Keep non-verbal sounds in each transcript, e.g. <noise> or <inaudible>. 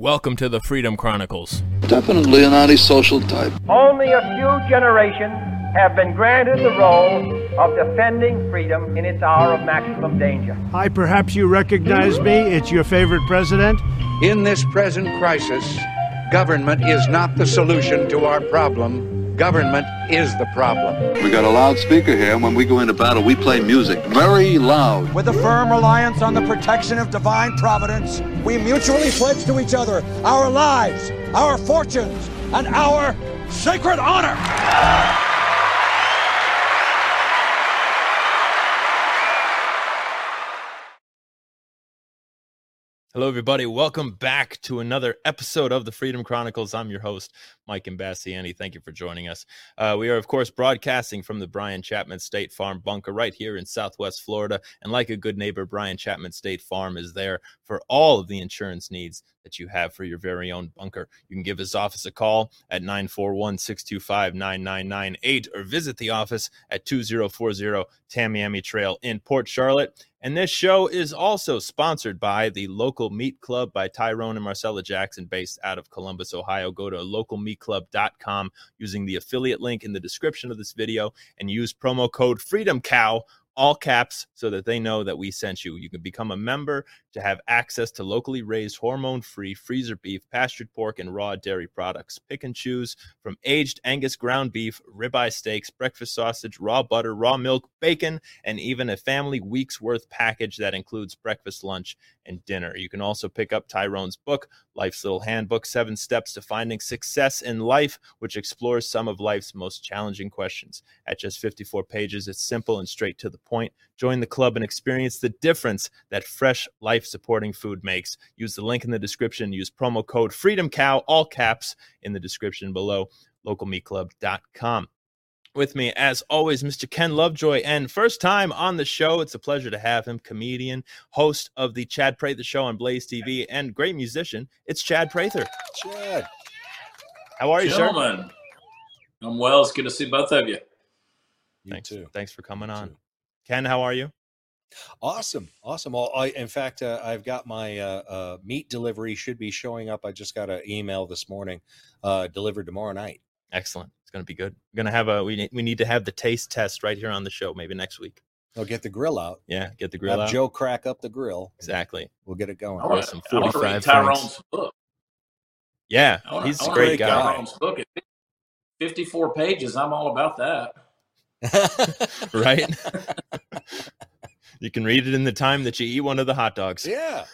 Welcome to the Freedom Chronicles. Definitely an antisocial type. Only a few generations have been granted the role of defending freedom in its hour of maximum danger. Hi, perhaps you recognize me. It's your favorite president. In this present crisis, government is not the solution to our problem. Government is the problem. We got a loudspeaker here, and when we go into battle, we play music very loud. With a firm reliance on the protection of divine providence, we mutually pledge to each other our lives, our fortunes, and our sacred honor. Hello, everybody. Welcome back to another episode of the Freedom Chronicles. I'm your host, Mike Imbasciani. Thank you for joining us. Uh, we are, of course, broadcasting from the Brian Chapman State Farm bunker right here in Southwest Florida. And like a good neighbor, Brian Chapman State Farm is there for all of the insurance needs that you have for your very own bunker. You can give his office a call at 941 625 9998 or visit the office at 2040 Tamiami Trail in Port Charlotte. And this show is also sponsored by the Local Meat Club by Tyrone and Marcella Jackson, based out of Columbus, Ohio. Go to localmeatclub.com using the affiliate link in the description of this video and use promo code FreedomCow all caps so that they know that we sent you. You can become a member to have access to locally raised, hormone free freezer beef, pastured pork, and raw dairy products. Pick and choose from aged Angus ground beef, ribeye steaks, breakfast sausage, raw butter, raw milk, bacon, and even a family week's worth package that includes breakfast, lunch, and dinner. You can also pick up Tyrone's book, Life's Little Handbook Seven Steps to Finding Success in Life, which explores some of life's most challenging questions. At just 54 pages, it's simple and straight to the point. Join the club and experience the difference that fresh life supporting food makes. Use the link in the description. Use promo code FreedomCow, all caps, in the description below, localmeatclub.com. With me, as always, Mr. Ken Lovejoy. And first time on the show, it's a pleasure to have him, comedian, host of the Chad Prather Show on Blaze TV, and great musician. It's Chad Prather. Chad. How are you, Gentlemen, sir? I'm well. It's good to see both of you. You Thanks. too. Thanks for coming You on. too. Ken, how are you? Awesome, awesome. Well, I, in fact, uh, I've got my uh, uh, meat delivery should be showing up. I just got an email this morning, uh, delivered tomorrow night. Excellent. It's going to be good. We're going to have a we need, we need to have the taste test right here on the show maybe next week. I'll get the grill out. Yeah, get the grill have out. Joe crack up the grill. Exactly. We'll get it going. I want some 45 Tyrone's francs. book. Yeah, wanna, he's a great guy. Tyrone's book. 54 pages. I'm all about that. <laughs> right? <laughs> you can read it in the time that you eat one of the hot dogs. yeah.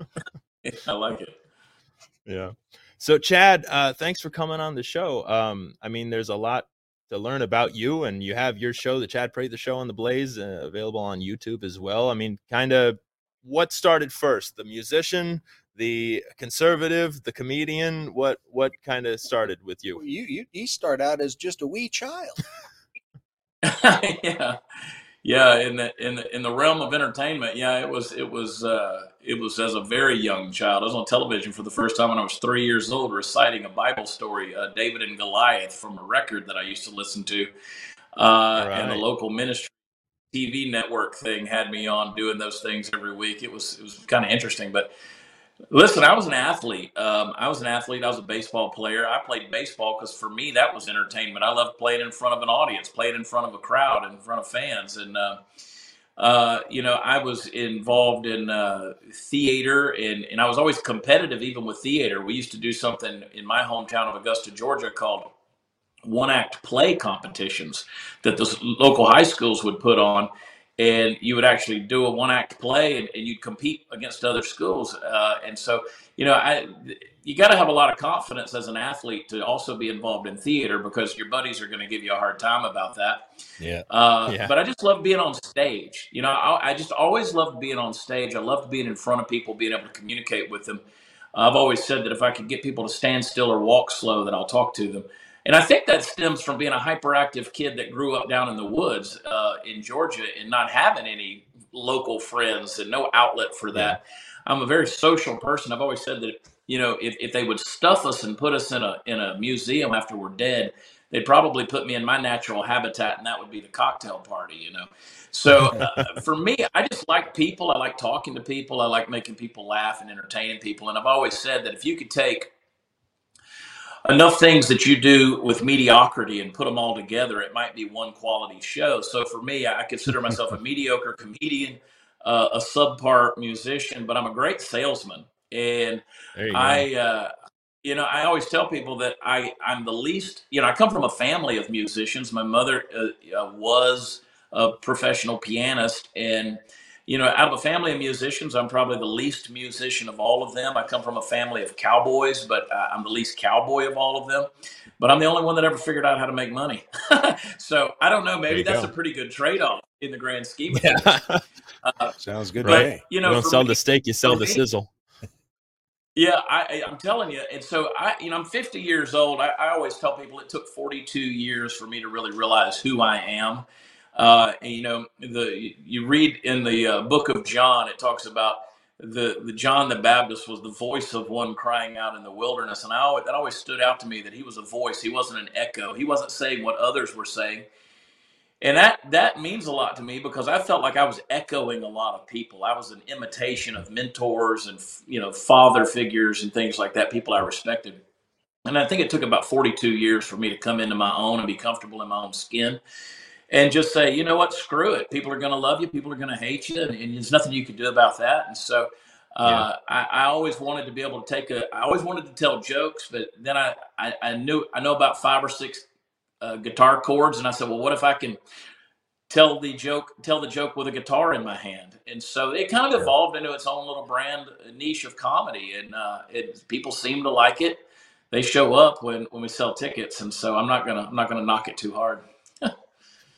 <laughs> I like it. Yeah. So, Chad, uh, thanks for coming on the show. Um, I mean, there's a lot to learn about you, and you have your show, the Chad Prather Show on the Blaze, uh, available on YouTube as well. I mean, kind of what started first, the musician, the conservative, the comedian? What what kind of started with you? You, you you start out as just a wee child. <laughs> yeah, yeah. In the in the in the realm of entertainment, yeah, it was it was uh, it was as a very young child. I was on television for the first time when I was three years old, reciting a Bible story, uh, David and Goliath, from a record that I used to listen to, uh, and the local ministry TV network thing had me on doing those things every week. It was it was kind of interesting, but Listen, I was an athlete. Um, I was an athlete. I was a baseball player. I played baseball because for me that was entertainment. I loved playing in front of an audience, playing in front of a crowd, in front of fans, and uh, uh, you know I was involved in uh, theater, and and I was always competitive, even with theater. We used to do something in my hometown of Augusta, Georgia, called one act play competitions that the local high schools would put on and you would actually do a one act play and, and you'd compete against other schools uh, and so you know I, you got to have a lot of confidence as an athlete to also be involved in theater because your buddies are going to give you a hard time about that Yeah. uh, Yeah. but I just love being on stage. You know, I, I just always loved being on stage. I loved being in front of people, being able to communicate with them. I've always said that if I could get people to stand still or walk slow, that I'll talk to them. And I think that stems from being a hyperactive kid that grew up down in the woods uh, in Georgia and not having any local friends and no outlet for that. I'm a very social person. I've always said that you know if, if they would stuff us and put us in a in a museum after we're dead, they'd probably put me in my natural habitat, and that would be the cocktail party. You know, so uh, <laughs> for me, I just like people. I like talking to people. I like making people laugh and entertaining people. And I've always said that if you could take enough things that you do with mediocrity and put them all together, it might be one quality show. So for me, I consider myself a <laughs> mediocre comedian, uh, a subpar musician, but I'm a great salesman. And I, uh, you know, I always tell people that I, I'm the least, you know, I come from a family of musicians. My mother uh, uh was a professional pianist and you know, out of a family of musicians, I'm probably the least musician of all of them. I come from a family of cowboys, but uh, I'm the least cowboy of all of them. But I'm the only one that ever figured out how to make money. <laughs> so I don't know. Maybe that's go. a pretty good trade off in the grand scheme of things. <laughs> Uh, Sounds good. Right. You know, you don't sell me, the steak, you sell the me, sizzle. Yeah, I, I'm telling you. And so I, you know, I'm 50 years old. I, I always tell people it took 42 years for me to really realize who I am. Uh, and, you know, the you read in the uh, book of John, it talks about the the John the Baptist was the voice of one crying out in the wilderness, and I always, that always stood out to me that he was a voice. He wasn't an echo. He wasn't saying what others were saying, and that that means a lot to me because I felt like I was echoing a lot of people. I was an imitation of mentors and you know father figures and things like that, people I respected. And I think it took about 42 years for me to come into my own and be comfortable in my own skin and just say, you know what, screw it. People are going to love you. People are going to hate you, and, and, there's nothing you can do about that. And so, uh, yeah. I, I, always wanted to be able to take a. I always wanted to tell jokes, but then I, I, I knew I know about five or six uh, guitar chords, and I said, well, what if I can tell the joke tell the joke with a guitar in my hand? And so it kind of evolved into its own little brand niche of comedy, and uh, it people seem to like it. They show up when when we sell tickets, and so I'm not gonna I'm not gonna knock it too hard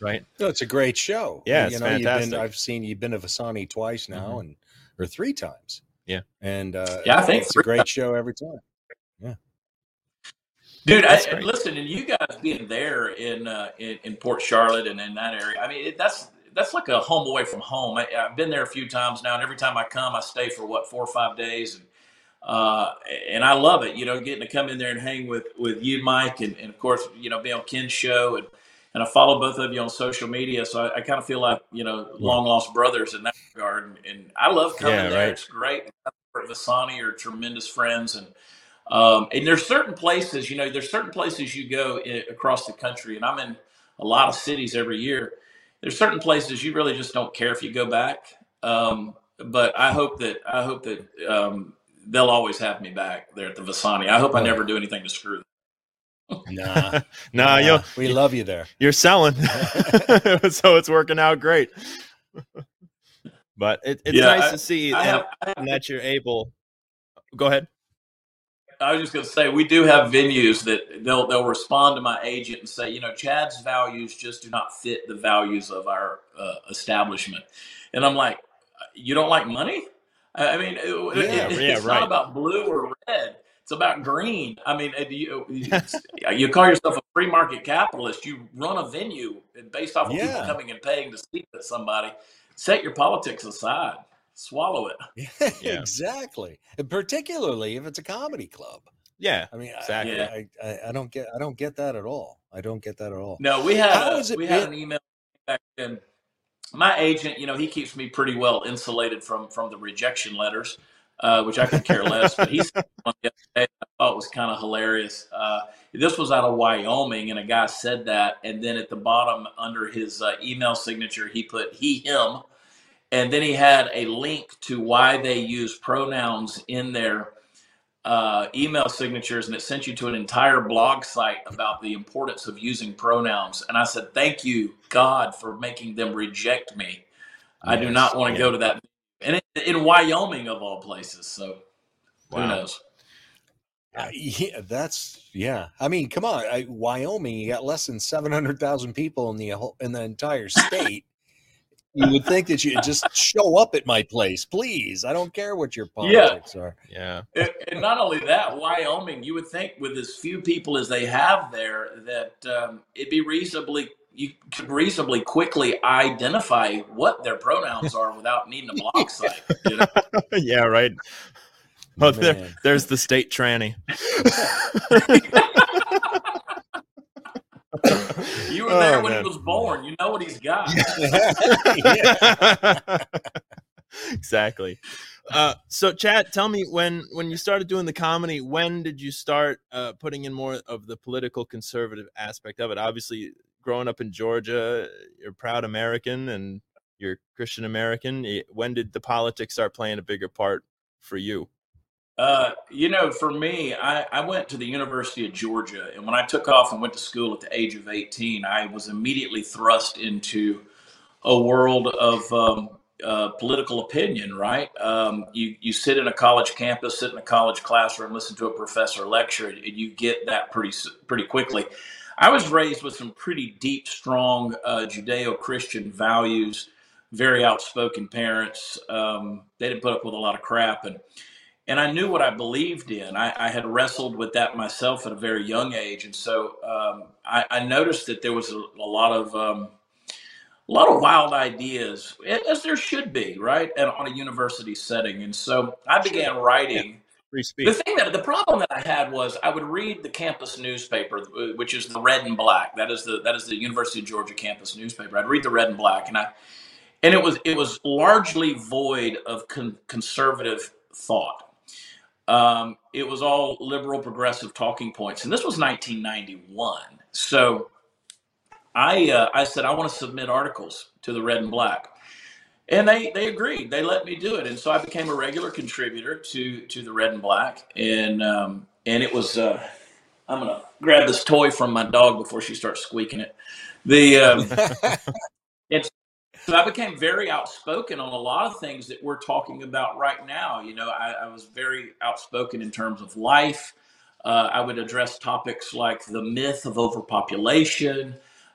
right? No, it's a great show. Yeah, you know, fantastic. Been, I've seen you've been to Visani twice now, mm-hmm. and or three times. Yeah, and uh, yeah, I think it's a great times. show every time. Yeah, dude. I, listen, and you guys being there in, uh, in in Port Charlotte and in that area, I mean, it, that's that's like a home away from home. I, have been there a few times now, and every time I come, I stay for what four or five days, and uh, and I love it. You know, getting to come in there and hang with with you, Mike, and, and of course, you know, be on Ken's show and and I follow both of you on social media, so I, I kind of feel like you know long lost brothers in that regard. And, and I love coming yeah, there; right. it's great. Visani are tremendous friends, and um, and there's certain places, you know, there's certain places you go in, across the country, and I'm in a lot of cities every year. There's certain places you really just don't care if you go back. Um, but I hope that I hope that um, they'll always have me back there at the Visani. I hope I never do anything to screw them. <laughs> Nah, <laughs> nah, nah we love you there. You're selling, <laughs> so it's working out great. But it, it's yeah, nice I, to see I have, have, that you're able. Go ahead. I was just going to say we do have venues that they'll they'll respond to my agent and say, you know, Chad's values just do not fit the values of our uh, establishment, and I'm like, you don't like money? I mean, it, yeah, it, it's right. not about blue or red. It's about green. I mean, uh, you, uh, uh, you call yourself a free market capitalist. You run a venue based off of yeah. people coming and paying to speak to somebody. Set your politics aside. Swallow it. <laughs> Yeah, exactly. And particularly if it's a comedy club. Yeah, I mean, exactly. I, I, I, don't get I don't get that at all. I don't get that at all. No, we had How a, we been? had an email back then. My agent, you know, he keeps me pretty well insulated from from the rejection letters uh, which I could care less. But he said <laughs> one the other day I thought was kind of hilarious. Uh, this was out of Wyoming, and a guy said that, and then at the bottom under his uh, email signature, he put he him, and then he had a link to why they use pronouns in their uh, email signatures, and it sent you to an entire blog site about the importance of using pronouns. And I said, "Thank you, God, for making them reject me." I do not want to yeah. go to that and in Wyoming of all places. So wow. who knows? Uh, yeah, that's yeah. I mean, come on, I, Wyoming. You got less than seven hundred thousand people in the whole, in the entire state. <laughs> you would think that you'd just show up at my place, please. I don't care what your politics yeah. are. Yeah. And, and, not only that, Wyoming. You would think with as few people as they have there, that um, it'd be reasonably you could reasonably quickly identify what their pronouns are without needing a block site. You know? <laughs> yeah, right. Oh, there, there's the state tranny. You were there Oh, when man. he was born. You know what he's got. <laughs> exactly. Uh, so, Chad, tell me when when you started doing the comedy, when did you start uh, putting in more of the political conservative aspect of it? Obviously, growing up in Georgia, you're a proud American and you're Christian American. When did the politics start playing a bigger part for you? Uh, you know, for me, I, I went to the University of Georgia, and when I took off and went to school at the age of 18, I was immediately thrust into a world of um, uh, political opinion, right? Um, you, you sit in a college campus, sit in a college classroom, listen to a professor lecture, and you get that pretty, pretty quickly. I was raised with some pretty deep, strong uh, Judeo Christian values, very outspoken parents. Um, they didn't put up with a lot of crap. And and I knew what I believed in. I, I had wrestled with that myself at a very young age, and so um, I, I noticed that there was a, a lot of um, a lot of wild ideas, as there should be, right, and on a university setting. And so I began writing. Free The thing that the problem that I had was I would read the campus newspaper, which is the Red and Black. That is the that is the University of Georgia campus newspaper. I'd read the Red and Black, and I and it was it was largely void of con- conservative thought. Um, it was all liberal progressive talking points, and this was 1991. So I uh, I said I want to submit articles to the Red and Black, and they they agreed. They let me do it, and so I became a regular contributor to to the Red and Black, and um, and it was. Uh, I'm gonna grab this toy from my dog before she starts squeaking it. The um, <laughs> it's so I became very outspoken on a lot of things that we're talking about right now. You know, I, I was very outspoken in terms of life. Uh, I would address topics like the myth of overpopulation,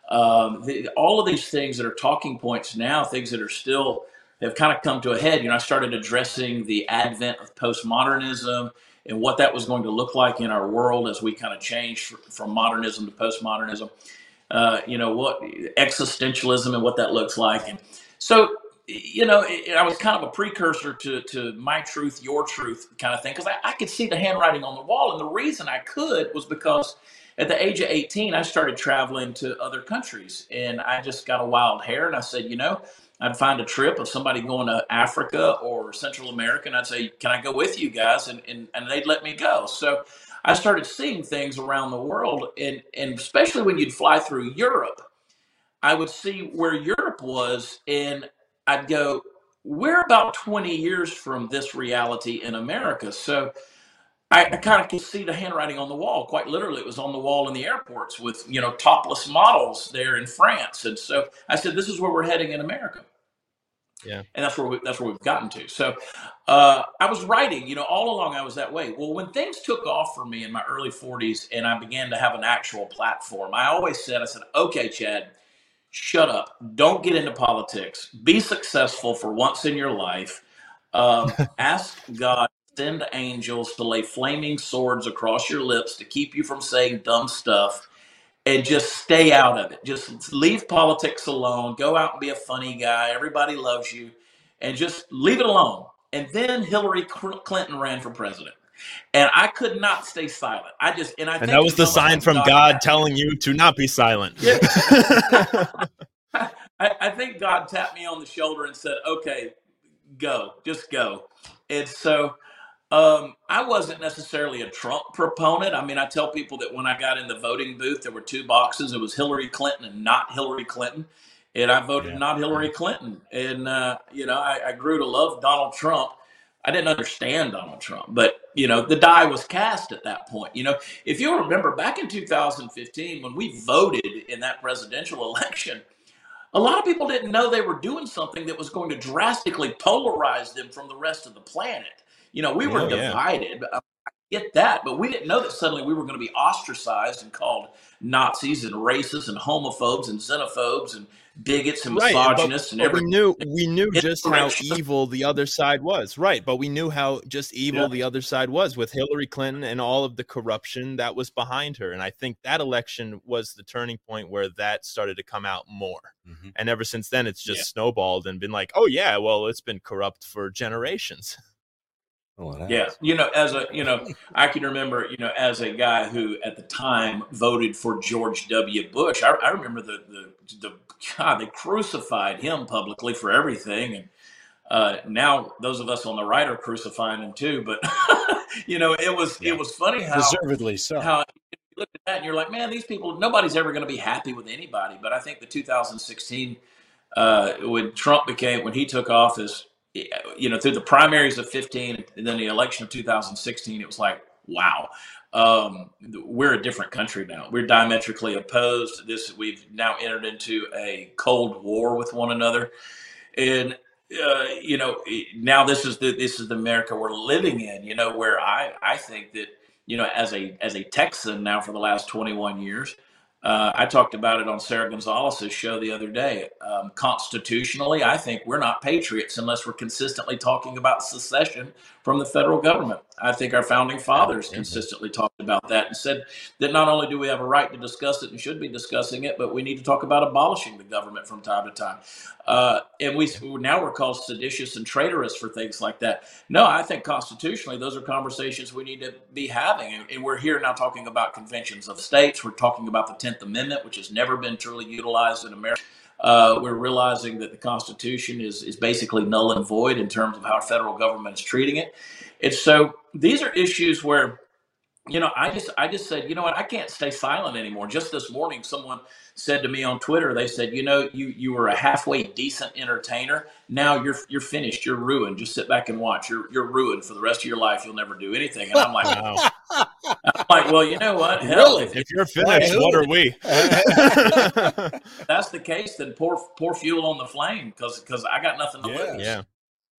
um, the, all of these things that are talking points now, things that are still have kind of come to a head. You know, I started addressing the advent of postmodernism and what that was going to look like in our world as we kind of changed from modernism to postmodernism. Uh, you know what existentialism and what that looks like. And so you know it, i was kind of a precursor to, to my truth your truth kind of thing because I, I could see the handwriting on the wall. And the reason i could was because at the age of 18 i started traveling to other countries and i just got a wild hair and i said you know i'd find a trip of somebody going to africa or central america and i'd say can i go with you guys and, and, and they'd let me go so I started seeing things around the world, and, and especially when you'd fly through Europe, I would see where Europe was, and I'd go, We're about 20 years from this reality in America. So I, I kind of could see the handwriting on the wall. Quite literally, it was on the wall in the airports with you know topless models there in France, and so I said, "This is where we're heading in America." Yeah. and that's where we, that's where we've gotten to. So uh, I was writing, you know, all along I was that way. Well, when things took off for me in my early 40s and I began to have an actual platform, I always said, I said, okay, Chad, shut up. Don't get into politics. Be successful for once in your life. Um, <laughs> ask God send angels to lay flaming swords across your lips to keep you from saying dumb stuff and just stay out of it. Just leave politics alone. Go out and be a funny guy. Everybody loves you, and just leave it alone. And then Hillary Clinton ran for president, and I could not stay silent. I just and I And that was the sign from God God telling you to not be silent. Yeah. <laughs> I, I think God tapped me on the shoulder and said, "Okay, go, just go." And so um, I wasn't necessarily a Trump proponent. I mean, I tell people that when I got in the voting booth, there were two boxes. It was Hillary Clinton and not Hillary Clinton. And I voted Yeah. not Hillary Clinton. And, uh, you know, I, I grew to love Donald Trump. I didn't understand Donald Trump, but, you know, the die was cast at that point. You know, if you remember back in 2015, when we voted in that presidential <laughs> election, a lot of people didn't know they were doing something that was going to drastically polarize them from the rest of the planet. You know, we were Oh, yeah. divided. I get that, but we didn't know that suddenly we were going to be ostracized and called Nazis and racists and homophobes and xenophobes and bigots and Right, but- misogynists and but every. we knew we knew <laughs> just how evil the other side was, right? But we knew how just evil Yeah. the other side was with Hillary Clinton and all of the corruption that was behind her. And I think that election was the turning point where that started to come out more. Mhm. And ever since then, it's just Yeah. snowballed and been like, oh yeah, well, it's been corrupt for generations. <laughs> Well, Yeah, you know, as a you know, <laughs> I can remember, you know, as a guy who at the time voted for George W. Bush. I, I remember the the the God they crucified him publicly for everything, and uh, now those of us on the right are crucifying him too. But <laughs> you know, it was Yeah. it was funny how Deservedly so. how you look at that and you're like, man, these people, nobody's ever going to be happy with anybody. But I think the 2016, uh, when Trump became, when he took office, you know, through the primaries of 15 and then the election of 2016, it was like, wow, um, we're a different country now. We're diametrically opposed. This we've now entered into a cold war with one another, and uh, you know, now this is the this is the America we're living in. You know, where I I think that you know, as a as a Texan now for the last 21 years, uh, I talked about it on Sara Gonzales's show the other day. Um, constitutionally, I think we're not patriots unless we're consistently talking about secession from the federal government. I think our founding fathers consistently talked about that and said that not only do we have a right to discuss it and should be discussing it, but we need to talk about abolishing the government from time to time. Uh, and we now we're called seditious and traitorous for things like that. No, I think constitutionally those are conversations we need to be having. And, and we're here now talking about conventions of states. We're talking about the Tenth Amendment, which has never been truly utilized in America. Uh, we're realizing that the Constitution is is basically null and void in terms of how our federal government is treating it. And so these are issues where you know, I just I just said, you know what, I can't stay silent anymore. Just this morning, someone said to me on Twitter, they said, you know, you you were a halfway decent entertainer. Now you're you're finished. You're ruined. Just sit back and watch. You're you're ruined for the rest of your life. You'll never do anything. And I'm like, Wow. I'm like, well, you know what? Hell, Really? if, If you're finished, what are we? <laughs> if that's the case, then pour pour fuel on the flame because because I got nothing to Yeah. lose. yeah.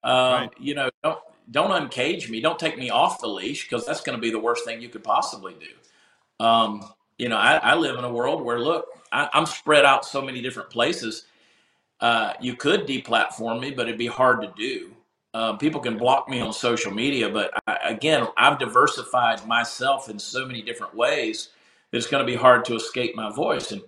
Um, Right. You know, don't don't uncage me. Don't take me off the leash because that's going to be the worst thing you could possibly do. Um, you know, I, I live in a world where look, I, I'm spread out so many different places. Uh, you could deplatform me, but it'd be hard to do. Um, people can block me on social media, but I, again, I've diversified myself in so many different ways that it's going to be hard to escape my voice. And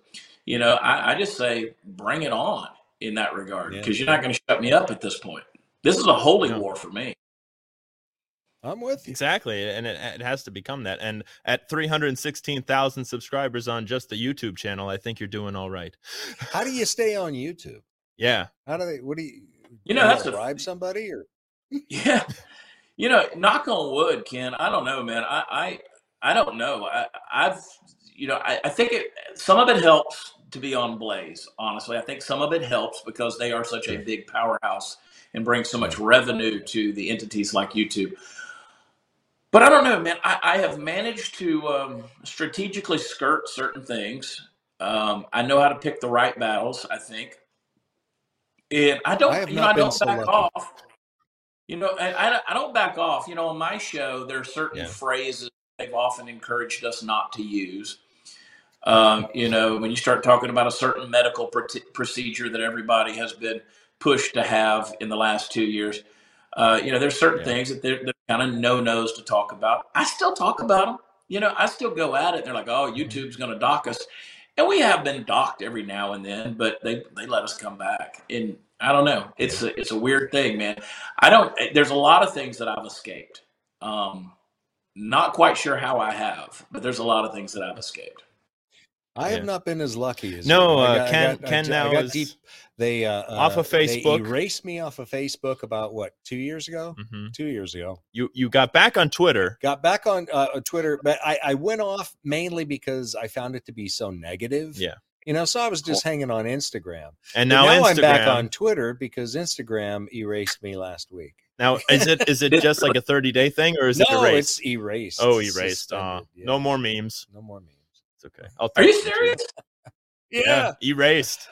you know, I, I just say, bring it on in that regard Yeah. because you're not going to shut me up at this point. This is a holy No. war for me. I'm with you. Exactly, and it, it has to become that. And at 316,000 subscribers on just the YouTube channel, I think you're doing all right. How do you stay on YouTube? Yeah, How do they? What do you? You know, you that's gotta a- bribe somebody or <laughs> Yeah, you know, knock on wood, Ken. I don't know, man. I I, I don't know. I, I've you know, I, I think it. Some of it helps to be on Blaze. Honestly, I think some of it helps because they are such a big powerhouse and bring so much revenue to the entities like YouTube. But I don't know, man. I, I have managed to um, strategically skirt certain things. Um, I know how to pick the right battles. I think, and I don't. I have you know, not I been don't so back lucky. off. You know, I, I, I don't back off. You know, on my show, there are certain Yeah. phrases they've often encouraged us not to use. Um, you know, when you start talking about a certain medical pr- procedure that everybody has been pushed to have in the last two years, uh, you know, there's certain Yeah. things that they're, they're kind of no nos to talk about. I still talk about them. You know, I still go at it. They're like, oh, YouTube's going to dock us. And we have been docked every now and then, but they, they let us come back. And I don't know. It's a, it's a weird thing, man. I don't, there's a lot of things that I've escaped. Um, not quite sure how I have, but there's a lot of things that I've escaped. I have not been as lucky as No, you. Uh, got- Ken- got- Ken I now got is deep. They uh, off of uh, they Facebook. erased me off of Facebook about what two years ago? hmm Two years ago. you you got back on Twitter. Got back on uh, Twitter, but I, I went off mainly because I found it to be so negative. Yeah. You know, so I was just hanging on Instagram. And now, now Instagram. I'm back on Twitter because Instagram erased me last week. Now is it is it just like a 30 day thing or is <laughs> no, it erased? it's erased. oh, erased. Uh. Yeah. No more memes. No more memes. It's okay. I'll Are you text it to serious? <laughs> Yeah, erased.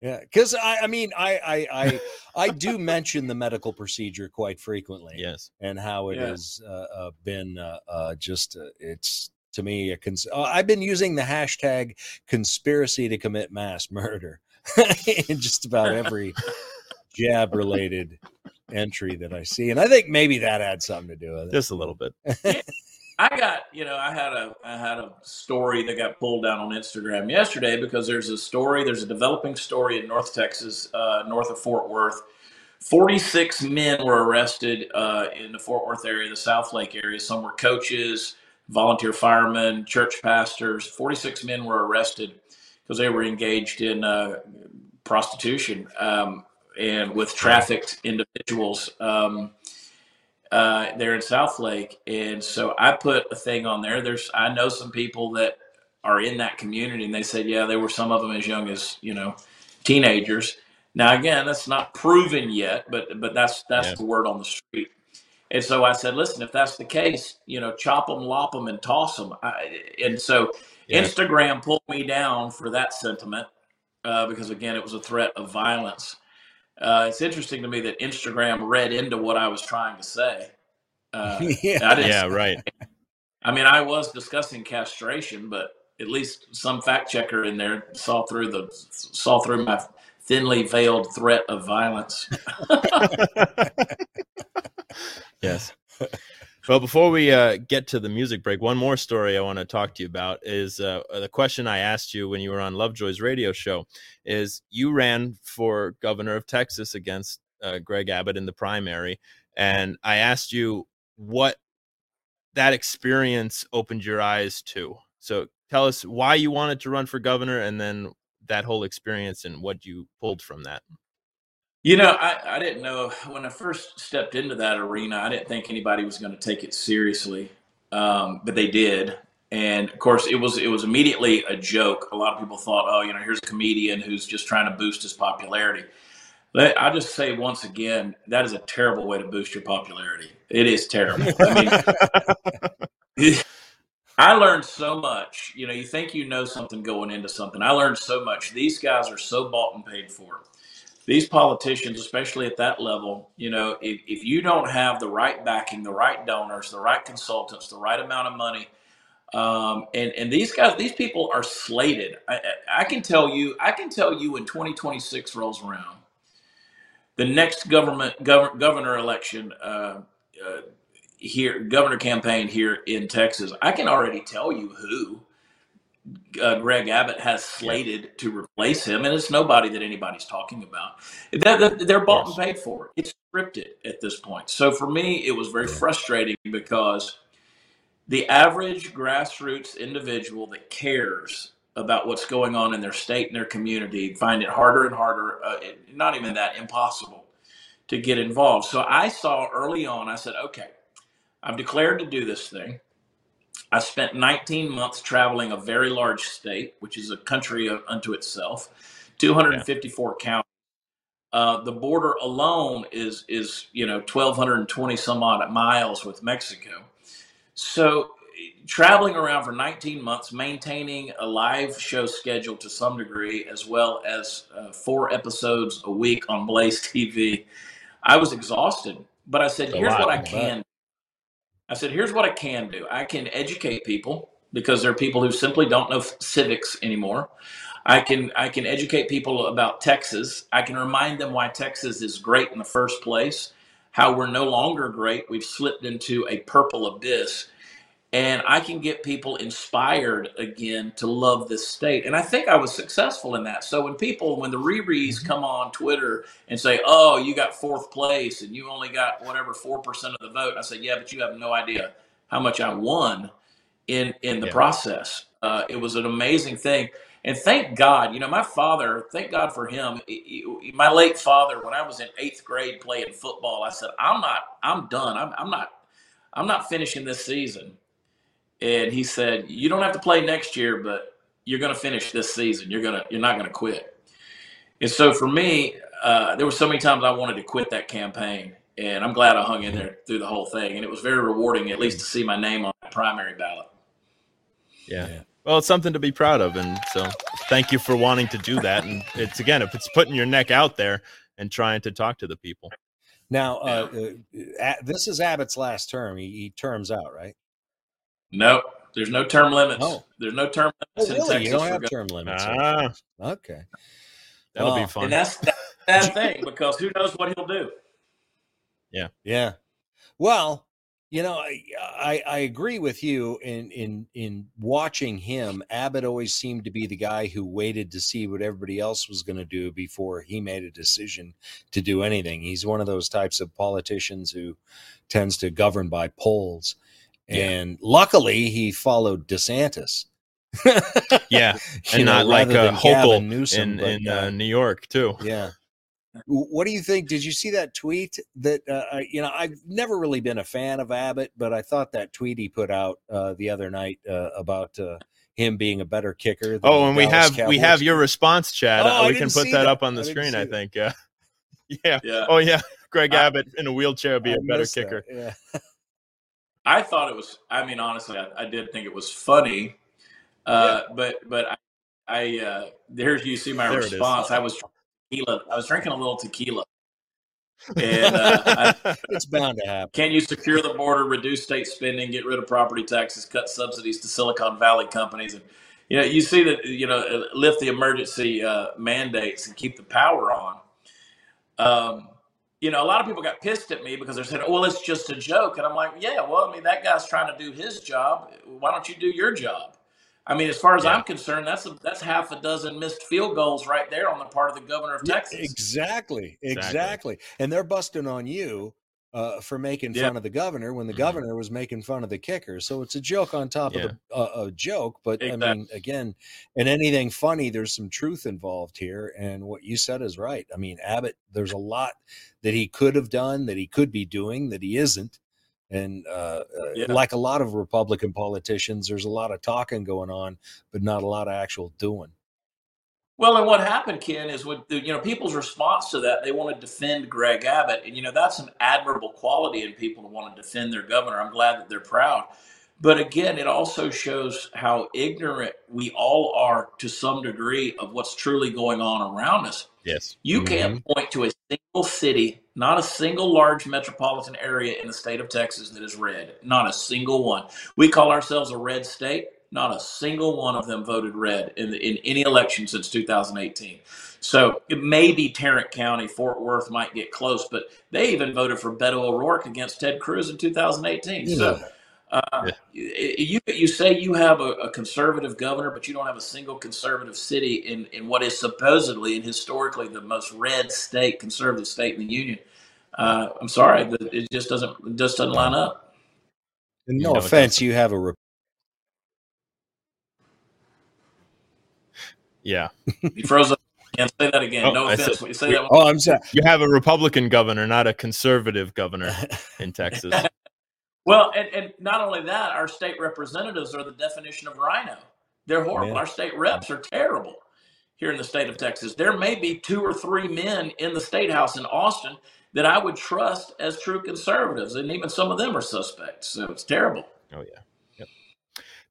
Yeah, because I, I mean, I, I, I, I do mention the medical procedure quite frequently, Yes. and how it Yeah. has uh, uh, been uh, uh, just, uh, it's to me a cons- uh, I've been using the hashtag conspiracy to commit mass murder <laughs> in just about every jab related entry that I see, and I think maybe that had something to do with it. Just a little bit. <laughs> I got, you know, I had a I had a story that got pulled down on Instagram yesterday because there's a story, there's a developing story in North Texas, uh, north of Fort Worth, 46 men were arrested uh, in the Fort Worth area, the South Lake area. Some were coaches, volunteer firemen, church pastors. 46 men were arrested because they were engaged in uh, prostitution um, and with trafficked individuals um, uh, there in South Lake. And so I put a thing on there. There's I know some people that are in that community, and they said, yeah, there were some of them as young as you know teenagers. Now again, that's not proven yet, but but that's that's Yeah. the word on the street. And so I said, listen, if that's the case, you know, chop them, lop them, and toss them. I, and so Yeah. Instagram pulled me down for that sentiment uh, because again, it was a threat of violence. Uh, it's interesting to me that Instagram read into what I was trying to say. Uh, <laughs> yeah. I didn't. Yeah, right. <laughs> I mean, I was discussing castration, but at least some fact checker in there saw through the saw through my thinly veiled threat of violence. <laughs> Yes. Well, before we uh, get to the music break, one more story I want to talk to you about is uh, the question I asked you when you were on Lovejoy's radio show. Is you ran for governor of Texas against uh, Greg Abbott in the primary, and I asked you what that experience opened your eyes to. So tell us why you wanted to run for governor, and then that whole experience and what you pulled from that. You know, I, I didn't know when I first stepped into that arena, I didn't think anybody was going to take it seriously, um, but they did. And of course, it was it was immediately a joke. A lot of people thought, oh, you know, here's a comedian who's just trying to boost his popularity. But I just say once again, that is a terrible way to boost your popularity. It is terrible. I mean, <laughs> I learned so much. You know, you think you know something going into something. I learned so much. These guys are so bought and paid for. These politicians, especially at that level, you know, if, if you don't have the right backing, the right donors, the right consultants, the right amount of money, um, and and these guys, these people are slated. I, I can tell you, I can tell you when 2026 rolls around, the next government gov- governor election uh, uh, here, governor campaign here in Texas, I can already tell you who uh, Greg Abbott has slated to replace him, and it's nobody that anybody's talking about. They're, they're- bought and paid for. It's scripted at this point. So for me, it was very frustrating because the average grassroots individual that cares about what's going on in their state and their community find it harder and harder, uh, not even that, impossible to get involved. So I saw early on, I said, okay, I've declared to do this thing. I spent 19 months traveling a very large state, which is a country unto itself, 254 counties. Uh, the border alone is is you know 1,220 some odd miles with Mexico. So traveling around for 19 months, maintaining a live show schedule to some degree, as well as uh, four episodes a week on Blaze TV, I was exhausted. But I said, here's what I can I said, here's what I can do. I can educate people because there are people who simply don't know civics anymore. I can I can educate people about Texas. I can remind them why Texas is great in the first place, how we're no longer great. We've slipped into a purple abyss. And I can get people inspired again to love this state. And I think I was successful in that. So when people, when the rerees come on Twitter and say, oh, you got fourth place and you only got whatever 4% of the vote, I say, yeah, but you have no idea how much I won in, in the Yeah. process. Uh, it was an amazing thing. And thank God, you know, my father, thank God for him. He- he- My late father, when I was in eighth grade playing football, I said, I'm not, I'm done. I'm, I'm not, I'm not finishing this season. And he said, "You don't have to play next year, but you're going to finish this season. You're gonna, you're not going to quit." And so for me, uh, there were so many times I wanted to quit that campaign, and I'm glad I hung in there through the whole thing. And it was very rewarding, at least to see my name on the primary ballot. Yeah. Yeah. Well, it's something to be proud of, and so thank you for wanting to do that. And it's again, if it's putting your neck out there and trying to talk to the people. Now, uh, uh, this is Abbott's last term. He, he terms out, right? Nope, there's no term limits. Oh. There's no term Oh, limits in really? Texas. You don't have term limits. Ah, Okay. that'll be fun. and that's that's a bad thing because who knows what he'll do. Yeah. Yeah. Well, You know, I, I I agree with you in in in watching him. Abbott always seemed to be the guy who waited to see what everybody else was going to do before he made a decision to do anything. He's one of those types of politicians who tends to govern by polls. Yeah. And luckily, he followed DeSantis. Yeah, <laughs> You and know, not like rather uh, than Hochul Newsom, in but, in uh, uh, New York too. yeah. <laughs> What do you think? Did you see that tweet? That uh, you know, I've never really been a fan of Abbott, but I thought that tweet he put out uh, the other night uh, about uh, him being a better kicker. Than Oh, the and we Dallas have we have your response, Chad. Oh, Uh, we can put that, that. up on the I screen. I think. Yeah, <laughs> yeah. Yeah. Oh yeah, Greg I- Abbott in a wheelchair would be I a better missed that, kicker. Yeah. I thought it was. I mean, honestly, I, I did think it was funny. Uh, But but I, I uh, there's you see my There response. I was tequila. I was drinking a little tequila, and uh, I, <laughs> It's bound to happen. Can you secure the border, reduce state spending, get rid of property taxes, cut subsidies to Silicon Valley companies, and you know you see that you know lift the emergency uh, mandates and keep the power on. Um, you know, a lot of people got pissed at me because they're saying, "Well, it's just a joke," and I'm like, "Yeah, well, I mean, that guy's trying to do his job. Why don't you do your job?" I mean, as far as Yeah. I'm concerned, that's a, that's half a dozen missed field goals right there on the part of the governor of Yeah, Texas. exactly, Exactly. exactly. And they're busting on you uh, for making Yeah. fun of the governor when the Mhm. governor was making fun of the kicker. So it's a joke on top Yeah. of the, uh, a joke. But I mean, again, in anything funny, there's some truth involved here. And what you said is right. I mean, Abbott, there's a lot that he could have done, that he could be doing, that he isn't. And uh, uh, Yeah. like a lot of Republican politicians, there's a lot of talking going on, but not a lot of actual doing. Well, and what happened, Ken, is with the, you know people's response to that, they want to defend Greg Abbott, and you know that's an admirable quality in people to want to defend their governor. I'm glad that they're proud, but again, it also shows how ignorant we all are to some degree of what's truly going on around us. Yes. You mm-hmm. can't point to a single city, not a single large metropolitan area in the state of Texas that is red. Not a single one. We call ourselves a red state. Not a single one of them voted red in, in any election since 2018. So it may be Tarrant County, Fort Worth might get close, but they even voted for Beto O'Rourke against Ted Cruz in 2018. So uh, you you say you have a, a conservative governor, but you don't have a single conservative city in, in what is supposedly and historically the most red state, conservative state in the union. Uh, I'm sorry, but it just doesn't it just doesn't line up. And You no know, offense, you have a Yeah. You froze up. Can't say that again. Oh, no offense. said- say that. Oh, I'm sorry. You have a Republican governor, not a conservative governor <laughs> in Texas. <laughs> Well, and, and not only that, our state representatives are the definition of RINO. They're horrible. Yeah. Our state reps are terrible here in the state of Texas. There may be two or three men in the state house in Austin that I would trust as true conservatives, and even some of them are suspects. So it's terrible. Oh yeah.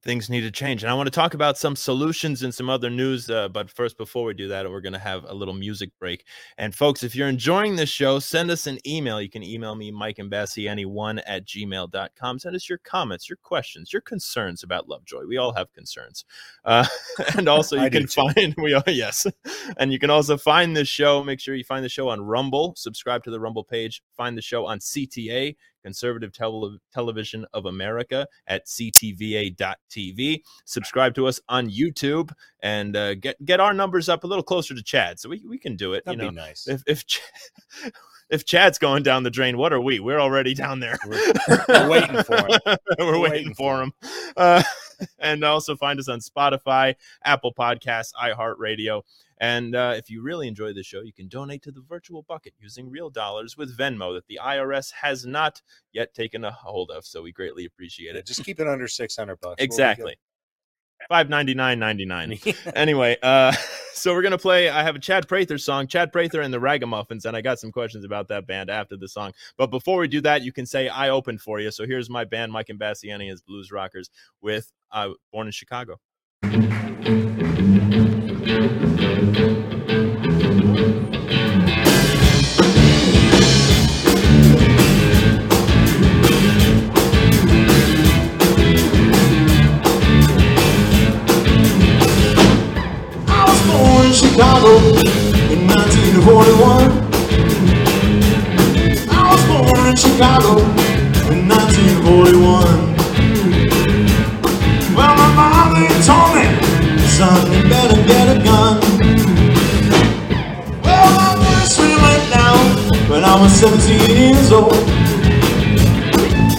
Things need to change, and I want to talk about some solutions and some other news. Uh, but first, before we do that, we're going to have a little music break. And folks, if you're enjoying this show, send us an email. You can email me, Mike and one at gmail.com. Send us your comments, your questions, your concerns about Lovejoy. We all have concerns. Uh, <laughs> and also, you can find <laughs> we are, yes, and you can also find this show. Make sure you find the show on Rumble. Subscribe to the Rumble page. Find the show on CTA Conservative Tele- Television of America at ctva.tv. Subscribe to us on YouTube and uh, get get our numbers up a little closer to Chad, so we, we can do it. That'd you know, be nice. if if Ch- <laughs> if Chad's going down the drain, what are we? We're already down there. We're- we're waiting for him. <laughs> We're, We're waiting, waiting for him. Uh, <laughs> and also find us on Spotify, Apple Podcasts, iHeartRadio. And uh, if you really enjoy the show, you can donate to the virtual bucket using real dollars with Venmo that the IRS has not yet taken a hold of. So we greatly appreciate it. just keep it under six hundred bucks. Exactly. Five ninety nine ninety nine. <laughs> Anyway, uh, <laughs> so we're gonna play. I have a Chad Prather song, Chad Prather and the Ragamuffins, and I got some questions about that band after the song. But before we do that, you can say I opened for you. So here's my band, Mike Imbasciani as Blues Rockers, with uh, Born in Chicago. I was 17 years old.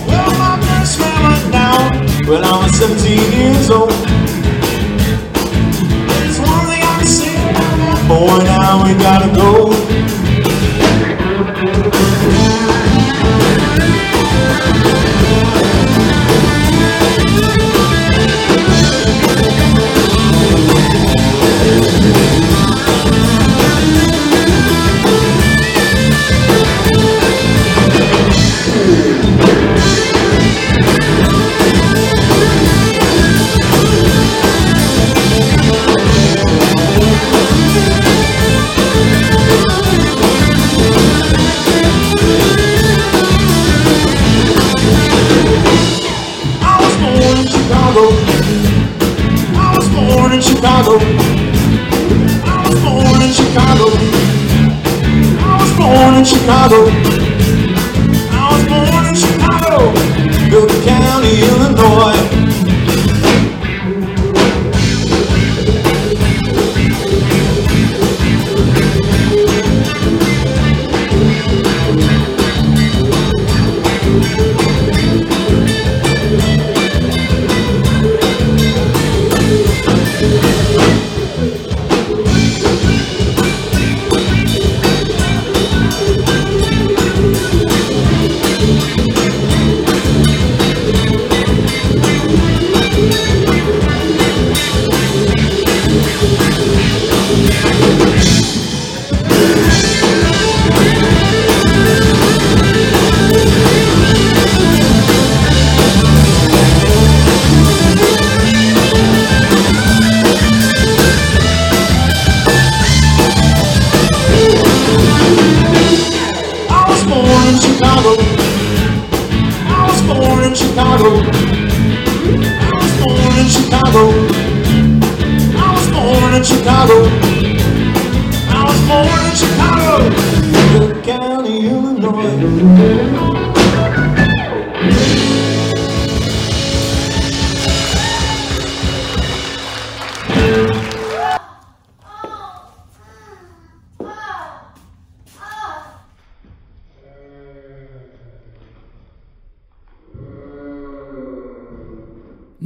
Well, my best man right now, when I was 17 years old. There's one thing I can say about that boy, now we gotta go. Chicago. I was born in Chicago. I was born in Chicago. I was born in Chicago, Cook County, Illinois.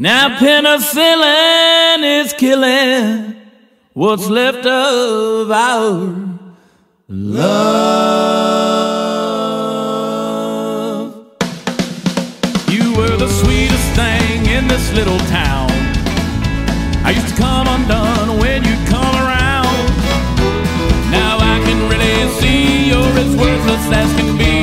Now penicillin is killing what's left of our love. You were the sweetest thing in this little town. I used to come undone when you'd come around. Now I can really see you're as worthless as can be.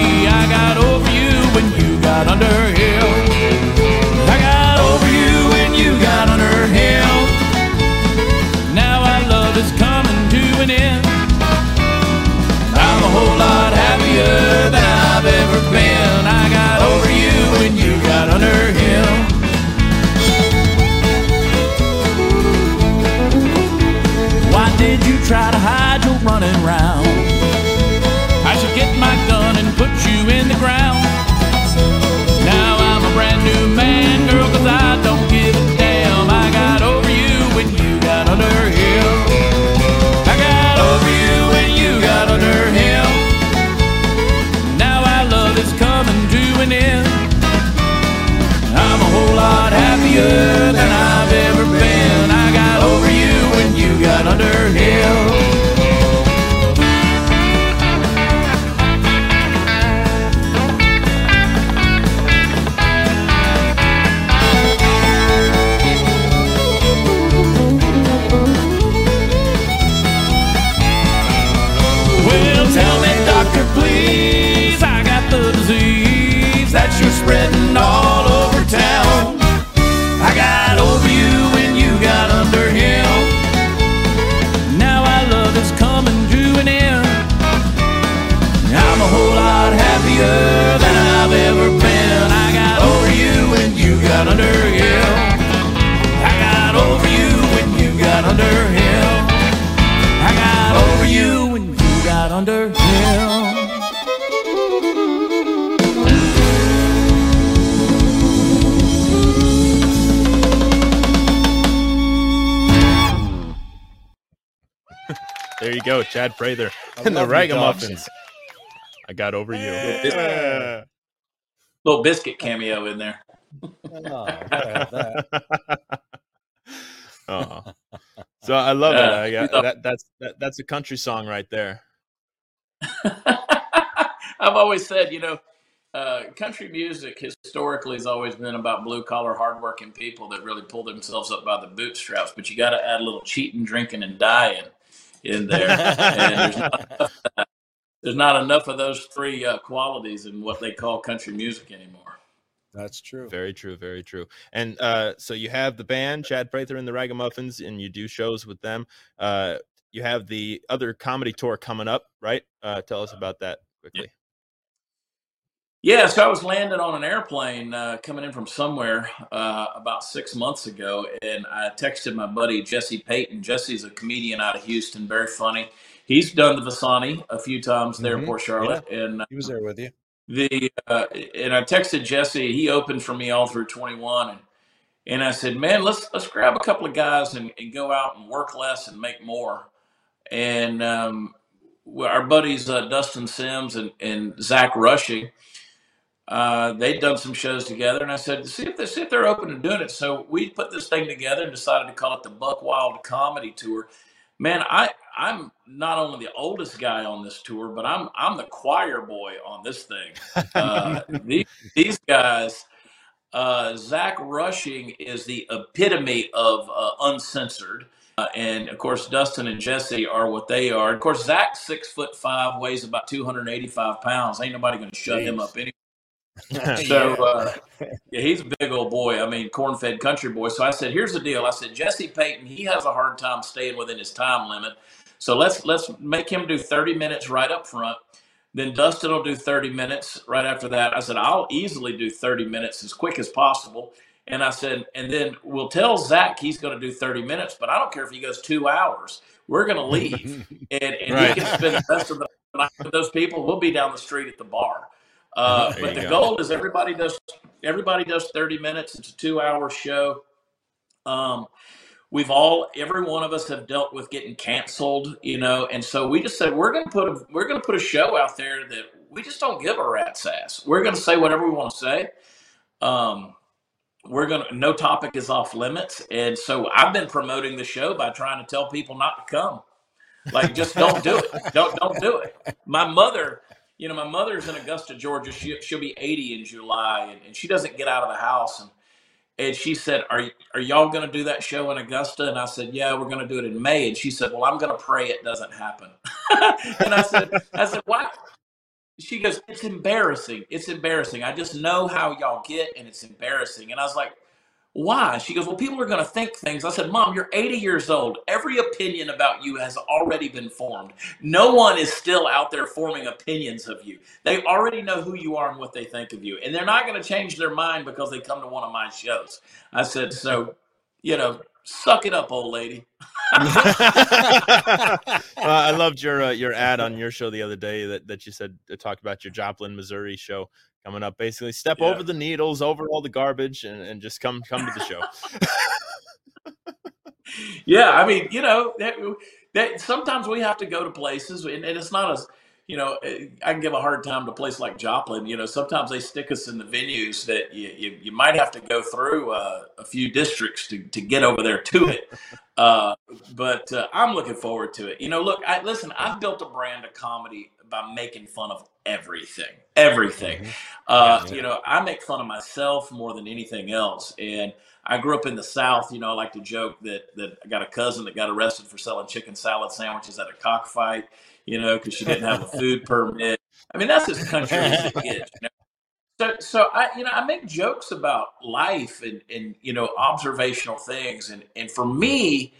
running round. I should get my gun and put you in the ground. Chad Prather and the Ragamuffins. I got over you. Yeah. Little biscuit cameo in there. oh, <laughs> so I love that. I got, that that's that, that's a country song right there. <laughs> I've always said, you know, uh, country music historically has always been about blue collar, hardworking people that really pull themselves up by the bootstraps. But you got to add a little cheating, drinking, and dying in there. and there's not, <laughs> there's not enough of those three uh, qualities in what they call country music anymore. That's true. Very true, very true. And uh, so you have the band, Chad Prather and the Ragamuffins, and you do shows with them. Uh, you have the other comedy tour coming up, right? Uh, tell us about that quickly. Yeah, so I was landed on an airplane uh, coming in from somewhere uh, about six months ago, and I texted my buddy Jesse Payton. Jesse's a comedian out of Houston, very funny. He's done the Visani a few times there in Mhm, Port Charlotte, and uh, He was there with you. the uh, and I texted Jesse. He opened for me all through 21, and and I said, man, let's let's grab a couple of guys and, and go out and work less and make more. And um, our buddies uh, Dustin Sims and, and Zach Rushing, uh, they'd done some shows together, and I said, see if they see if they're open to doing it. So we put this thing together and decided to call it the Buck Wild Comedy Tour. Man, I I'm not only the oldest guy on this tour, but I'm I'm the choir boy on this thing. <laughs> Uh, these these guys, uh, Zach Rushing is the epitome of uh, uncensored. Uh, and of course, Dustin and Jesse are what they are. Of course, Zach's six foot five, weighs about 285 pounds. Ain't nobody going to shut him up anyway. <laughs> So uh, yeah, he's a big old boy. I mean, corn-fed country boy. So I said, "Here's the deal." I said, "Jesse Payton, he has a hard time staying within his time limit. So let's let's make him do 30 minutes right up front. Then Dustin will do 30 minutes right after that." I said, "I'll easily do 30 minutes as quick as possible." And I said, "And then we'll tell Zach he's going to do 30 minutes, but I don't care if he goes two hours. We're going to leave, <laughs> and, and Right. he can spend the rest of the night with those people. We'll be down the street at the bar." Uh, but the go. goal is everybody does everybody does 30 minutes. It's a two hour show. Um, we've all every one of us have dealt with getting canceled, you know, and so we just said we're gonna put a we're gonna put a show out there that we just don't give a rat's ass. We're gonna say whatever we want to say. Um, we're gonna no topic is off limits, and so I've been promoting the show by trying to tell people not to come. Like just don't do it. Don't don't do it. My mother, you know, my mother's in Augusta, Georgia. She she'll be 80 in July, and, and she doesn't get out of the house. And and she said, "Are are y'all going to do that show in Augusta?" And I said, "Yeah, we're going to do it in May." And she said, "Well, I'm going to pray it doesn't happen." <laughs> and I said, "I said why?" She goes, "It's embarrassing. It's embarrassing. I just know how y'all get, and it's embarrassing." And I was like, "Why?" She goes, "Well, people are going to think things." I said, "Mom, you're 80 years old. Every opinion about you has already been formed. No one is still out there forming opinions of you. They already know who you are and what they think of you, and they're not going to change their mind because they come to one of my shows." I said, "So, you know, suck it up, old lady." <laughs> Uh, I loved your uh, your ad on your show the other day that, that you said uh, talked about your Joplin, Missouri show coming up. Basically, step Yeah. over the needles, over all the garbage, and, and just come come to the show. <laughs> yeah, I mean, you know, that, that sometimes we have to go to places, and, and it's not as, you know, eh, I can give a hard time to a place like Joplin. You know, sometimes they stick us in the venues that you, you, you might have to go through uh, a few districts to, to get over there to it. <laughs> Uh, but uh, I'm looking forward to it. You know, look, I, listen, I've built a brand of comedy by making fun of everything, everything. Uh, Yeah. You know, I make fun of myself more than anything else, and I grew up in the South. You know, I like to joke that that I got a cousin that got arrested for selling chicken salad sandwiches at a cockfight. You know, because she didn't have a food <laughs> permit. I mean, that's as country as it gets. You know? So, so I, you know, I make jokes about life and and you know observational things, and and for me,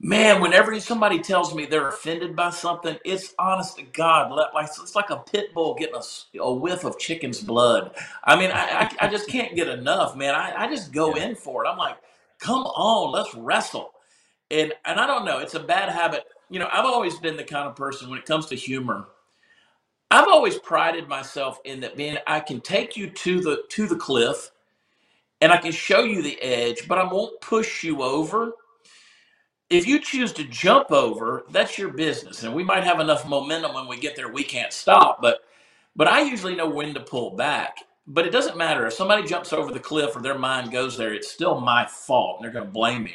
man, whenever somebody tells me they're offended by something, it's honest to God, let- like it's like a pit bull getting a, s- a whiff of chicken's blood. I mean, I, I, I just can't get enough, man. I, I just go in for it. I'm like, come on, let's wrestle. And and I don't know, it's a bad habit. You know, I've always been the kind of person when it comes to humor. I've always prided myself in that, man. I can take you to the to the cliff, and I can show you the edge, but I won't push you over if you choose to jump over, that's your business. And we might have enough momentum when we get there, we can't stop. But but I usually know when to pull back. But it doesn't matter if somebody jumps over the cliff or their mind goes there. It's still my fault, and they're going to blame me.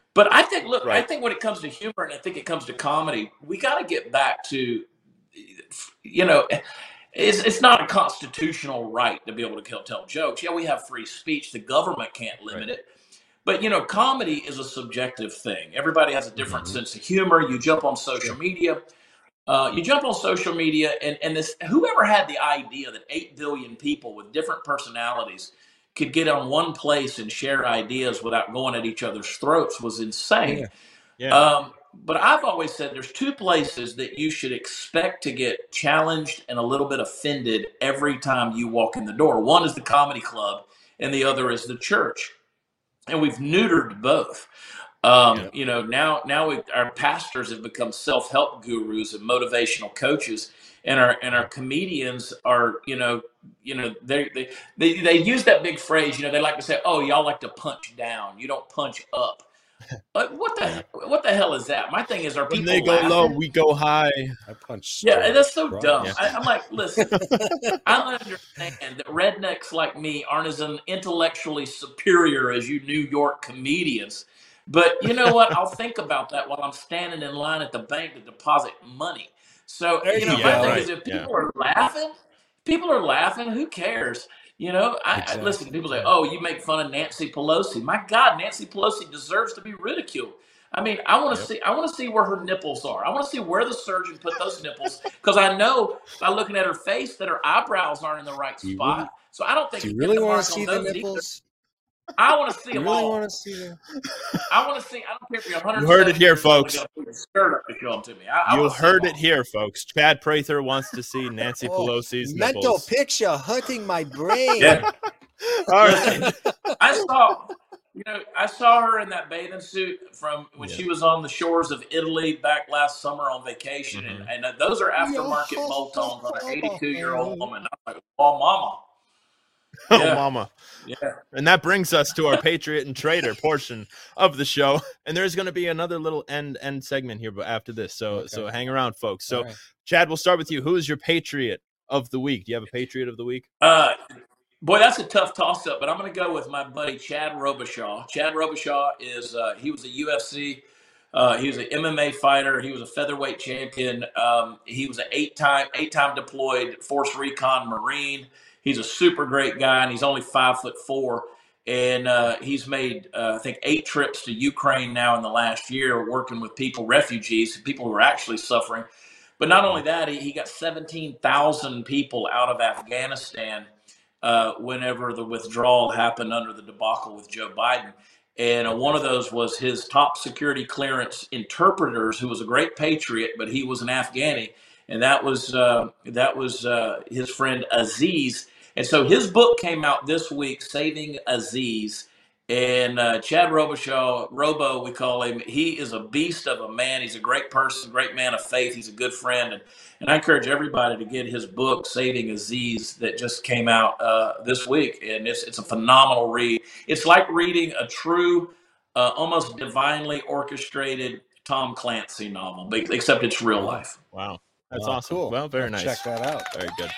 <laughs> but I think, look, I think when it comes to humor and I think it comes to comedy, we got to get back to, you know, it's, it's not a constitutional right to be able to tell, tell jokes. Yeah, we have free speech. The government can't limit Right. it. But you know, comedy is a subjective thing. Everybody has a different Mhm. sense of humor. You jump on social media. Uh, you jump on social media, and, and this whoever had the idea that eight billion people with different personalities could get on one place and share ideas without going at each other's throats was insane. Yeah. Yeah. Um, but I've always said there's two places that you should expect to get challenged and a little bit offended every time you walk in the door. One is the comedy club, and the other is the church. And we've neutered both. Um, Yeah. You know, now now we, our pastors have become self help gurus and motivational coaches, and our and our comedians are you know you know they they they they use that big phrase. You know, they like to say, "Oh, y'all like to punch down. You don't punch up." Like, what the what the hell is that? My thing is, are when they go laughing? low, we go high. I punched. Yeah, and that's so right? dumb. Yeah. I, I'm like, listen, <laughs> I understand that rednecks like me aren't as intellectually superior as you New York comedians. But you know what? I'll think about that while I'm standing in line at the bank to deposit money. So, you know, you my thing Right, is if yeah. people are laughing, people are laughing, who cares? You know, I, I listen, Exactly. people say, oh, you make fun of Nancy Pelosi. My God, Nancy Pelosi deserves to be ridiculed. I mean, I want to Yep. see. I want to see where her nipples are. I want to see where the surgeon put those nipples because I know by looking at her face that her eyebrows aren't in the right you spot. really- so I don't think you really want to see the nipples? I want to see them really all. want to see them? I want to see. I don't care if you're 100. You heard it here, folks. Skirt up to show them to me. I, I You wanna heard it all. here, folks. Chad Prather wants to see Nancy <laughs> Oh, Pelosi's Mental nipples. picture hurting my <laughs> brain. Yeah. <laughs> All right. I saw, you know, I saw her in that bathing suit from when Yeah. she was on the shores of Italy back last summer on vacation, Mhm. and, and uh, those are aftermarket Motons on an 82 year old woman. I'm like, oh, mama, <laughs> Oh, Yeah. mama. yeah. And that brings us to our Patriot and traitor portion of the show. And there's going to be another little end end segment here, but after this, so Okay. so hang around, folks. So, right. Chad, we'll start with you. Who is your Patriot of the week? Do you have a Patriot of the week? Uh, boy, that's a tough toss up, but I'm going to go with my buddy Chad Robichaux. Chad Robichaux is uh, he was a UFC. Uh, he was an MMA fighter. He was a featherweight champion. Um, he was an eight time eight time deployed Force Recon Marine. He's a super great guy, and he's only five foot four. And uh, he's made, uh, I think, eight trips to Ukraine now in the last year, working with people, refugees, people who are actually suffering. But not only that, he, he got 17,000 people out of Afghanistan uh, whenever the withdrawal happened under the debacle with Joe Biden. And uh, one of those was his top security clearance interpreters, who was a great patriot, but he was an Afghani, and that was uh, that was uh, his friend Aziz. And so his book came out this week, Saving Aziz. And uh, Chad Robichaux, Robo, we call him. He is a beast of a man. He's a great person, great man of faith. He's a good friend, and and I encourage everybody to get his book, Saving Aziz, that just came out uh, this week. And it's, it's a phenomenal read. It's like reading a true, uh, almost divinely orchestrated Tom Clancy novel, except it's real life. Wow. That's Wow, awesome. Cool. Well, very I'll nice. Check that out. Very good.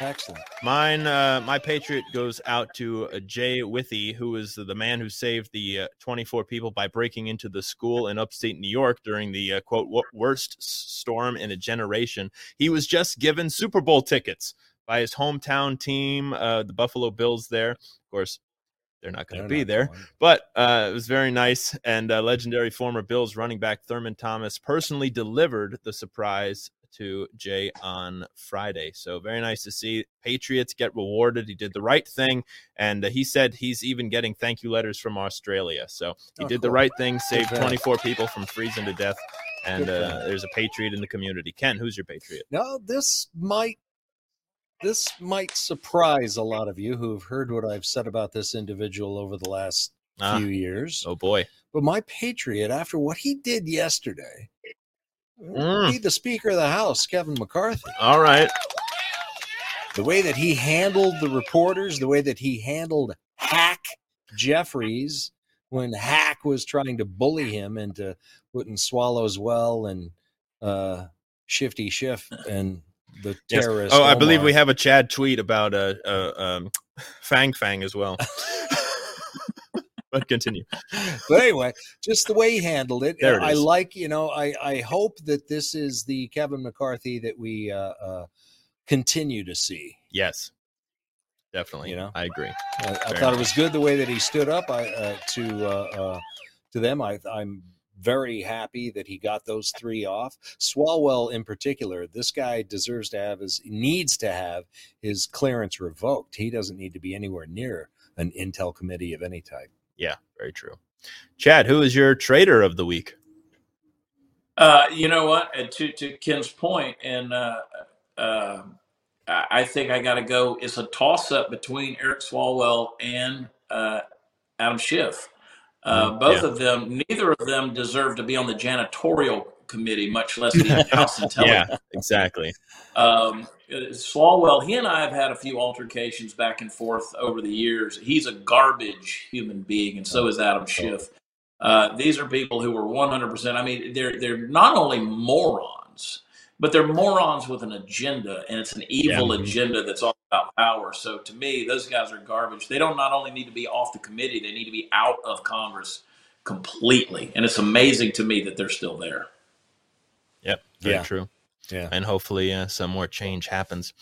Excellent. Mine, uh, my Patriot goes out to uh, Jay Withey, who is the man who saved the uh, 24 people by breaking into the school in upstate New York during the uh, quote worst storm in a generation. He was just given Super Bowl tickets by his hometown team, uh, the Buffalo Bills. There, of course, they're not going to be there, going. but uh, it was very nice. And uh, legendary former Bills running back Thurman Thomas personally delivered the surprise to Jay on Friday. So very nice to see Patriots get rewarded. He did the right thing, and uh, he said he's even getting thank you letters from Australia. So he Oh, did the right thing, saved for him. 24 people from freezing to death. And uh, there's a patriot in the community. Ken, who's your patriot? No, this might this might surprise a lot of you who have heard what I've said about this individual over the last Ah, few years. oh boy, But my patriot, after what he did yesterday, Mm. be the Speaker of the House, Kevin McCarthy. all right. The way that he handled the reporters, the way that he handled Hack Jeffries when Hack was trying to bully him into putting Swalwell and uh, Shifty Shift and the Yes. terrorist. Oh, I believe we have a Chad tweet about uh, uh um <laughs> Fang Fang as well. <laughs> but <laughs> continue. <laughs> but anyway, just the way he handled it. There it I is. like, you know, I, I hope that this is the Kevin McCarthy that we uh, uh, continue to see. Yes. Definitely. You know? I agree. I, I thought it was good the way that he stood up I, uh, to uh, uh, to them. I, I'm very happy that he got those three off. Swalwell, in particular, this guy deserves to have his needs to have his clearance revoked. He doesn't need to be anywhere near an intel committee of any type. Yeah, very true. Chad, who is your trader of the week? Uh, you know what? To to Ken's point, and uh, uh, I think I got to go. It's a toss up between Eric Swalwell and uh, Adam Schiff. Uh, both yeah. of them, neither of them deserve to be on the janitorial committee, much less the <laughs> House Intelligence. Yeah, exactly. Um, Swalwell, he and I have had a few altercations back and forth over the years. He's a garbage human being, and so is Adam Schiff. Uh, these are people who are 100%. I mean, they're they're not only morons, but they're morons with an agenda, and it's an evil Yeah. agenda that's all about power. So to me, those guys are garbage. They don't not only need to be off the committee, they need to be out of Congress completely. And it's amazing to me that they're still there. Very Yeah. true. Yeah. And hopefully uh, some more change happens.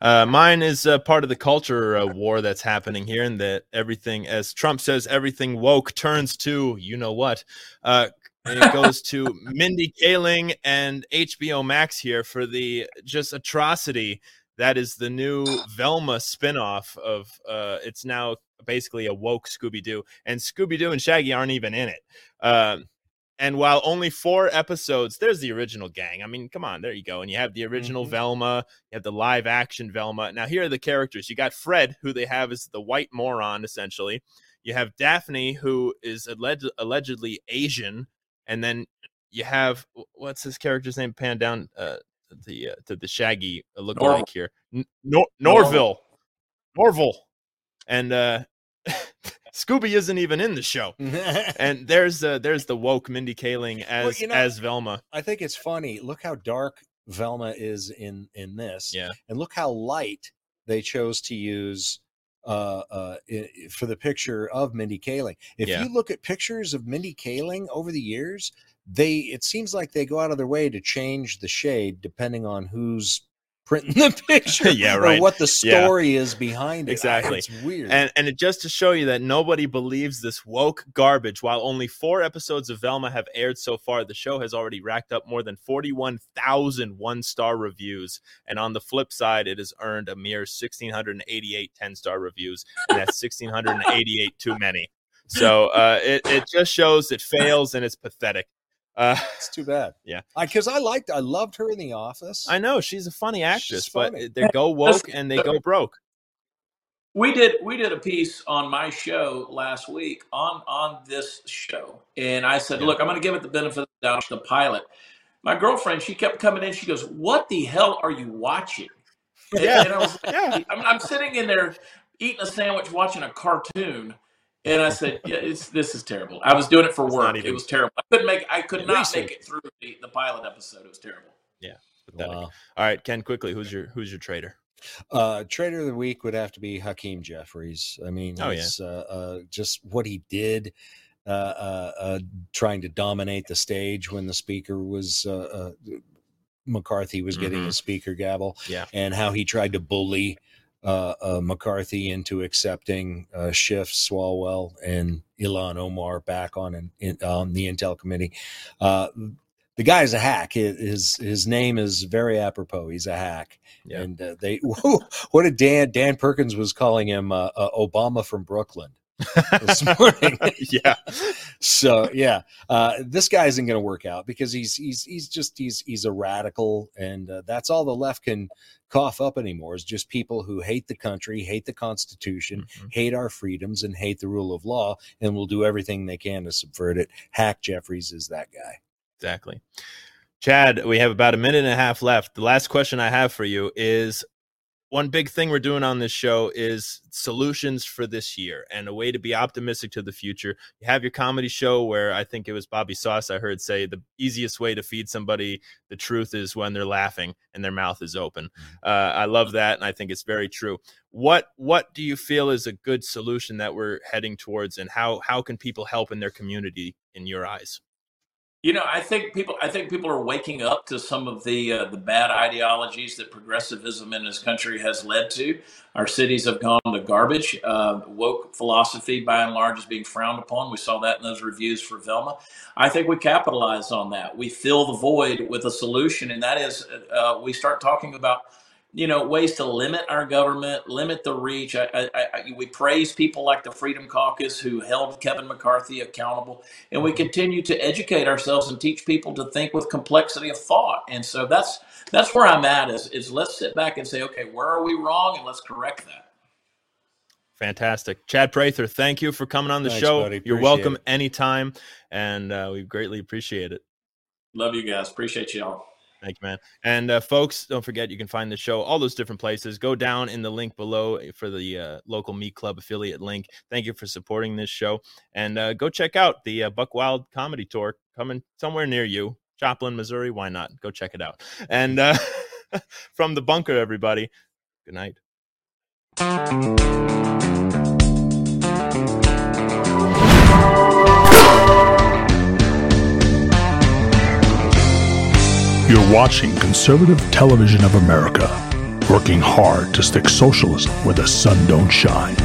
Uh, mine is uh, part of the culture uh, war that's happening here, and that everything, as Trump says, everything woke turns to you know what. Uh, it <laughs> goes to Mindy Kaling and HBO Max here for the just atrocity that is the new Velma spinoff of uh it's now basically a woke Scooby Doo and Scooby Doo and Shaggy aren't even in it. Um and while only four episodes, there's the original gang. I mean, come on, there you go. And you have the original Mhm. Velma, you have the live action Velma. Now, here are the characters. You got Fred, who they have as the white moron, essentially. You have Daphne, who is alleged, allegedly Asian. And then you have, what's his character's name? Pan down uh, to the, uh, to the Shaggy look Norval. like here. N- Nor- Norville. Norville. And uh, <laughs> Scooby isn't even in the show <laughs> and there's uh, there's the woke Mindy Kaling as you know- as Velma. I think it's funny. Look how dark Velma is in in this, Yeah, and look how light they chose to use uh, uh, for the picture of Mindy Kaling. If Yeah. you look at pictures of Mindy Kaling over the years, they it seems like they go out of their way to change the shade depending on who's printing the <laughs> picture, Yeah, or right. what the Yeah. story is behind it. Exactly. it's weird. and and it just to show you that nobody believes this woke garbage. While only four episodes of Velma have aired so far, the show has already racked up more than 41,000 one star reviews. And on the flip side, it has earned a mere 1,688 10 star reviews, and that's 1,688 too many. So uh, it it just shows it fails and it's pathetic. Uh, <laughs> it's too bad. <laughs> Yeah. because I, liked, I loved her in The Office. I know she's a funny actress, but funny. they go <laughs> woke and they go broke. We did we did a piece on my show last week on on this show, and I said, Yeah. "Look, I'm going to give it the benefit of the doubt." The pilot, my girlfriend, she kept coming in. She goes, "What the hell are you watching?" And, Yeah. and I was like, Yeah. I'm, I'm sitting in there eating a sandwich, watching a cartoon, and I said, "Yeah, it's this is terrible." I was doing it for It's work. not It was terrible. I couldn't make I could not make it through the, the pilot episode. It was terrible. Pathetic. Wow. All right, Ken, quickly, who's your who's your trader? Uh, trader of the week would have to be Hakeem Jeffries. I mean, Oh, yeah. uh, uh, just what he did, uh, uh, uh, trying to dominate the stage when the speaker was uh, uh, McCarthy was getting Mhm. his speaker gavel, Yeah. and how he tried to bully uh, uh, McCarthy into accepting uh, Schiff, Swalwell, and Ilhan Omar back on an, in, on the Intel committee. Uh, the guy's a hack. His his- name is very apropos. He's a hack. Yeah. And uh, they, <laughs> what did Dan Dan Perkins was calling him uh, uh, Obama from Brooklyn <laughs> this morning. <laughs> yeah. so yeah, uh, this guy isn't going to work out because he's he's he's just he's he's a radical, and uh, that's all the left can cough up anymore is just people who hate the country, hate the Constitution, Mhm. hate our freedoms, and hate the rule of law, and will do everything they can to subvert it. Hack Jeffries is that guy. Exactly. Chad, we have about a minute and a half left. The last question I have for you is one big thing we're doing on this show is solutions for this year and a way to be optimistic to the future. You have your comedy show where I think it was Bobby Sauce I heard say the easiest way to feed somebody the truth is when they're laughing and their mouth is open. Mm-hmm. Uh, I love that and I think it's very true. What what do you feel is a good solution that we're heading towards and how how can people help in their community in your eyes? You know, I think people. I think people are waking up to some of the uh, the bad ideologies that progressivism in this country has led to. Our cities have gone to garbage. Uh, woke philosophy, by and large, is being frowned upon. We saw that in those reviews for Velma. I think we capitalize on that. We fill the void with a solution, and that is uh, we start talking about you know ways to limit our government, limit the reach. I, I, I, we praise people like the Freedom Caucus who held Kevin McCarthy accountable, and we continue to educate ourselves and teach people to think with complexity of thought. And so that's that's where I'm at. Is is let's sit back and say, okay, where are we wrong, and let's correct that. Fantastic. Chad Prather, thank you for coming on the Thanks, show. buddy. You're welcome it. anytime, and uh, we greatly appreciate it. Love you guys. Appreciate y'all. Thank you, man. And uh, folks, don't forget you can find the show all those different places. Go down in the link below for the uh, local Meat Club affiliate link. Thank you for supporting this show, and uh, go check out the uh, Buck Wild Comedy Tour coming somewhere near you, Joplin, Missouri. Why not? Go check it out. And uh, <laughs> from the bunker, everybody. Good night. You're watching Conservative Television of America, working hard to stick socialism where the sun don't shine.